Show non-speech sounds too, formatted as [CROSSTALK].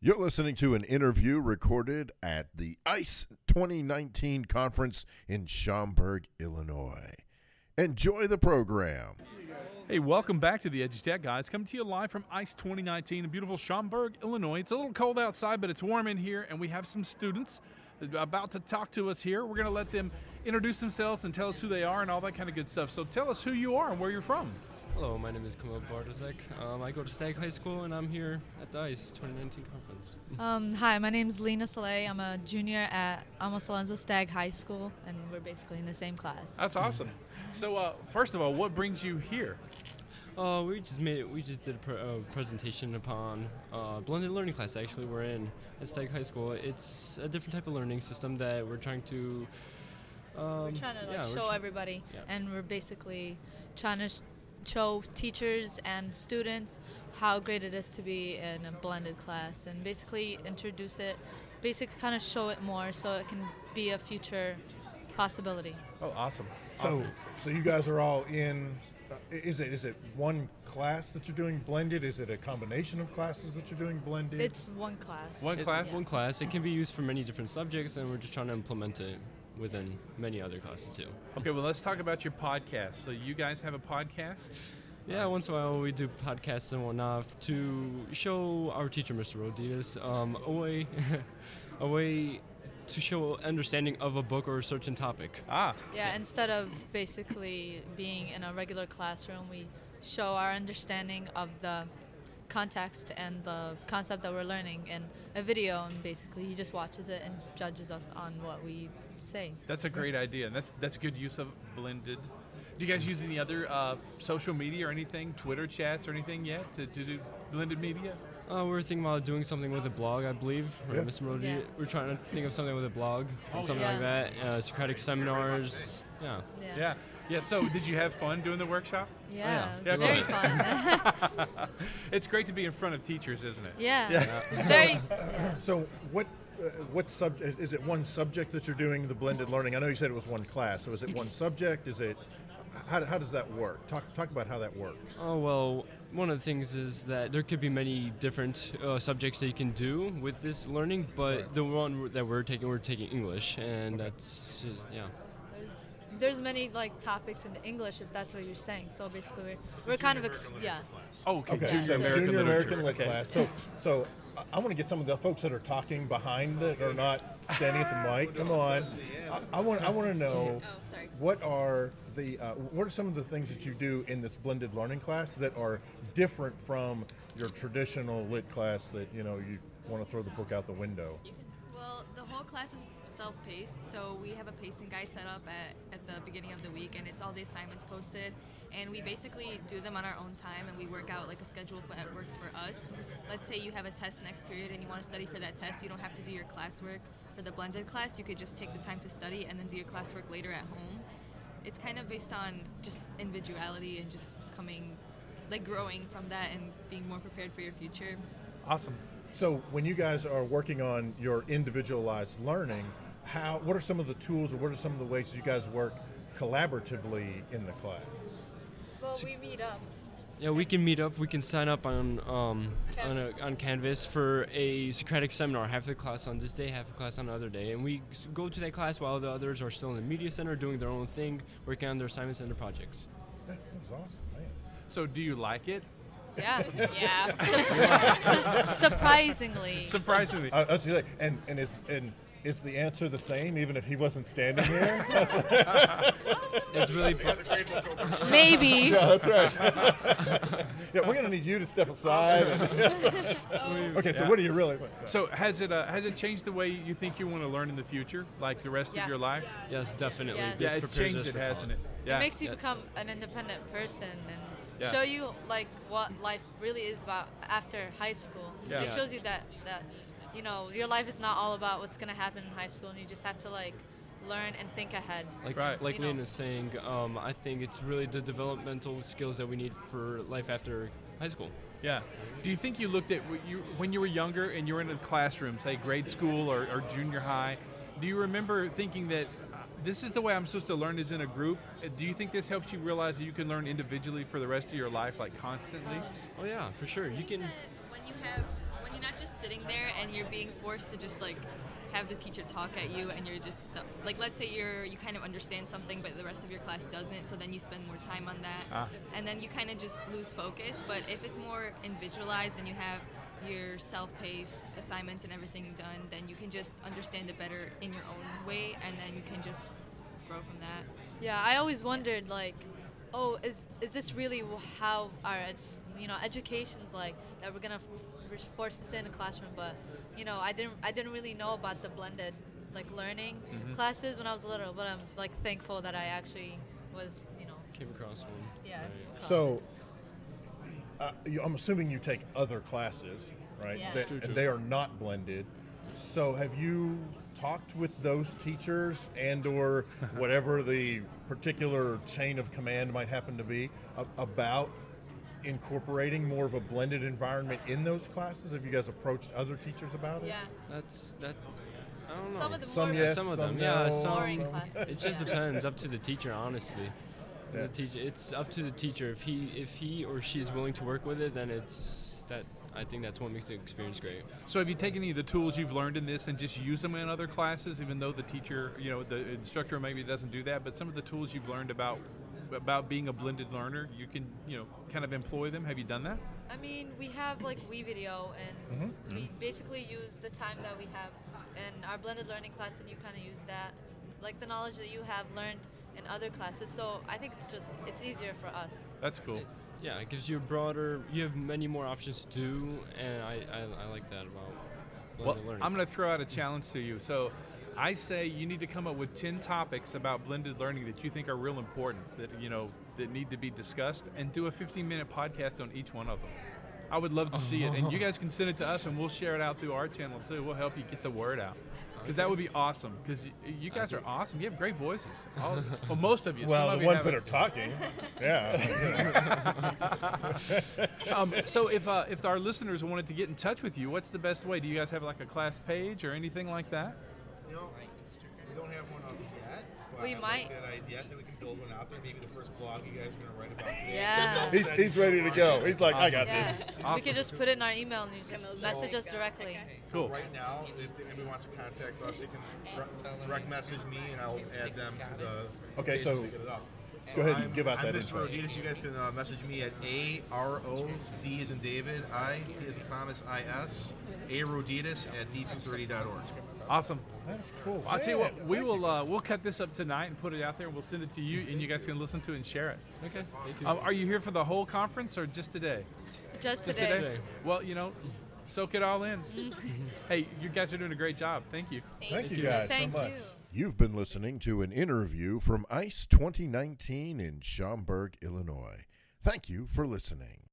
You're listening to an interview recorded at the ICE 2019 conference in Schaumburg, Illinois. Enjoy the program. Hey, welcome back to the EduTech Guys. Coming to you live from ICE 2019 in beautiful Schaumburg, Illinois. It's a little cold outside, but it's warm in here, and we have some students about to talk to us here. We're going to let them introduce themselves and tell us who they are and all that kind of good stuff. So tell us who you are and where you're from. Hello, my name is Kamil Bartosek. Um, I go to Stagg High School and I'm here at the ICE 2019 conference. Um, hi, my name is Lena Soleil. I'm a junior at Amos Alonzo Stagg High School, and we're basically in the same class. That's awesome. So, uh, first of all, what brings you here? Uh, we just made we just did a pre- uh, presentation upon uh, blended learning class. Actually, we're in at Stagg High School. It's a different type of learning system that we're trying to. Um, we're trying to like, yeah, show try- everybody, yeah. and we're basically trying to sh- show teachers and students how great it is to be in a blended class, and basically introduce it, basically kind of show it more so it can be a future possibility. Oh, awesome. So, Awesome. so you guys are all in. Uh, is it is it one class that you're doing blended? Is it a combination of classes that you're doing blended? It's one class. One it- class? One class. It can be used for many different subjects, and we're just trying to implement it within many other classes too. Okay, well, let's talk about your podcast. So, you guys have a podcast? Yeah, once in a while we do podcasts and whatnot to show our teacher, Mr. Rodriguez, um, a way, [LAUGHS] a way to show understanding of a book or a certain topic. Ah, Yeah, instead of basically being in a regular classroom, we show our understanding of the context and the concept that we're learning in a video, and basically he just watches it and judges us on what we say. that's a great idea. And that's, that's good use of blended. Do you guys use any other uh, social media or anything, Twitter chats or anything yet to, to do blended media? Uh, we're thinking about doing something with a blog, I believe, right, Yeah. Mr. Rodriguez? Yeah. We're trying to think of something with a blog and something yeah. like that. Uh, Socratic seminars. Yeah. Yeah. Yeah, so did you have fun doing the workshop? Yeah, Yeah, very fun. [LAUGHS] It's great to be in front of teachers, isn't it? yeah, it's very. [LAUGHS] so what? Uh, what subject is it? One subject that you're doing the blended learning? I know you said it was one class. So is it one subject? Is it? How, how does that work? Talk talk about how that works. Oh well, one of the things is that there could be many different uh, subjects that you can do with this learning, but Right. the one that we're taking, we're taking English, and that's just, yeah. There's, there's many like topics in English if that's what you're saying. So basically, we're, we're kind of ex- yeah. Oh, okay. Okay, Yeah, so so- junior American lit Okay. class. So, so I- I want to get some of the folks that are talking behind it or not standing at the mic. Come on, I, I want I want to know Oh, sorry. what are the uh, what are some of the things that you do in this blended learning class that are different from your traditional lit class that you know you want to throw the book out the window. Well, the whole class is self-paced, so we have a pacing guide set up at, at the beginning of the week, and it's all the assignments posted, and we basically do them on our own time, and we work out like a schedule that works for us. Let's say you have a test next period and you want to study for that test, you don't have to do your classwork for the blended class. You could just take the time to study and then do your classwork later at home. It's kind of based on just individuality and just coming, like growing from that and being more prepared for your future. Awesome. So when you guys are working on your individualized learning, how what are some of the tools or what are some of the ways that you guys work collaboratively in the class? Well, we meet up. Yeah, we can meet up. We can sign up on um, on, a, on Canvas for a Socratic seminar. Half the class on this day, half the class on another day, and we go to that class while the others are still in the media center doing their own thing, working on their assignments and their projects. That was awesome, man. So, do you like it? Yeah, [LAUGHS] yeah. [LAUGHS] Surprisingly. Surprisingly. I, I was gonna say, and and is and is the answer the same even if he wasn't standing here? [LAUGHS] It's really [LAUGHS] Maybe. [LAUGHS] yeah, that's right. yeah, we're gonna need you to step aside. okay, so Yeah. what do you really think? So, has it uh, has it changed the way you think you want to learn in the future, like the rest Yeah. of your life? yes, definitely. Yes. Yeah, it's changed it, hasn't it? Yeah. It makes you Yeah. become an independent person and Yeah. show you like what life really is about after high school. Yeah. It Yeah. shows you that that you know your life is not all about what's gonna happen in high school, and you just have to like learn and think ahead. Like, Right. like You. Lynn is saying, um, I think it's really the developmental skills that we need for life after high school. Yeah. Do you think you looked at you, when you were younger and you were in a classroom, say grade school or, or junior high? Do you remember thinking that uh, this is the way I'm supposed to learn is in a group? Uh, Do you think this helps you realize that you can learn individually for the rest of your life, like constantly? Oh yeah, for sure. You think can. that when you have when you're not just sitting there and you're being forced to just like have the teacher talk at you and you're just like let's say you're you kind of understand something but the rest of your class doesn't so then you spend more time on that Ah. and then you kind of just lose focus but if it's more individualized and you have your self-paced assignments and everything done then you can just understand it better in your own way and then you can just grow from that Yeah, I always wondered like, oh, is is this really how our you know education's like that we're gonna f- we're forced to sit in a classroom, but you know I didn't I didn't really know about the blended like learning classes when I was little, but I'm like thankful that I actually was you know Came across one. yeah. Right. So, uh, I'm assuming you take other classes, right? Yeah. That, True, and they are not blended. So, have you talked with those teachers and/or [LAUGHS] whatever the particular chain of command might happen to be about incorporating more of a blended environment in those classes? Have you guys approached other teachers about it? Yeah. That's that. I don't know. Some of the Some yes, some of some them, yeah, no, some- some- It just yeah. depends. Up to the teacher, honestly. Yeah. The teacher. It's up to the teacher. If he if he or she is willing to work with it, then it's that. I think that's what makes the experience great. So have you taken any of the tools you've learned in this and just use them in other classes, even though the teacher, you know, the instructor maybe doesn't do that, but some of the tools you've learned about about being a blended learner, you can, you know, kind of employ them. Have you done that? I mean, we have like we video, and Mm-hmm. we basically use the time that we have in our blended learning class, and you kind of use that, like the knowledge that you have learned in other classes. So I think it's just it's easier for us. That's cool. Yeah, it gives you a broader. You have many more options to do, and I I, I like that about Well, blended learning. I'm going to throw out a challenge to you. So, I say you need to come up with 10 topics about blended learning that you think are real important, that you know that need to be discussed, and do a 15-minute podcast on each one of them. I would love to see it, and you [LAUGHS] guys can send it to us, and we'll share it out through our channel too. We'll help you get the word out. Because that would be awesome. Because you, you guys are awesome. You have great voices. All, well, most of you. Some Well, of the you ones that are talking, yeah. [LAUGHS] um, so if uh, if our listeners wanted to get in touch with you, what's the best way? Do you guys have like a class page or anything like that? You know, we don't have one up yet. But We I might. Like that idea. I think we can build one out there. Maybe the first blog you guys are going to write about today. Yeah. he's, he's ready to go. He's like, I got Yeah, this. We Awesome. could just put it in our email and you just message us directly. Cool. Right now, if anybody wants to contact us, they can direct, direct message me, and I'll add them to the. Okay, so to get it up. go ahead and I'm- give out I'm that Mr. info. Roditis. You guys can uh, message me at A R O D as in David, I T as in Thomas, I S, A Roditis at D230.org. Awesome. That's cool. I'll tell you what, we will uh, we'll cut this up tonight and put it out there, and we'll send it to you, and you guys can listen to it and share it. okay. Thank you. Um, are you here for the whole conference or just today? Just Just today. today. Well, you know, soak it all in. [LAUGHS] hey, you guys are doing a great job. Thank you. Thank you you. guys Thank so much. you. You've been listening to an interview from ICE 2019 in Schaumburg, Illinois. Thank you for listening.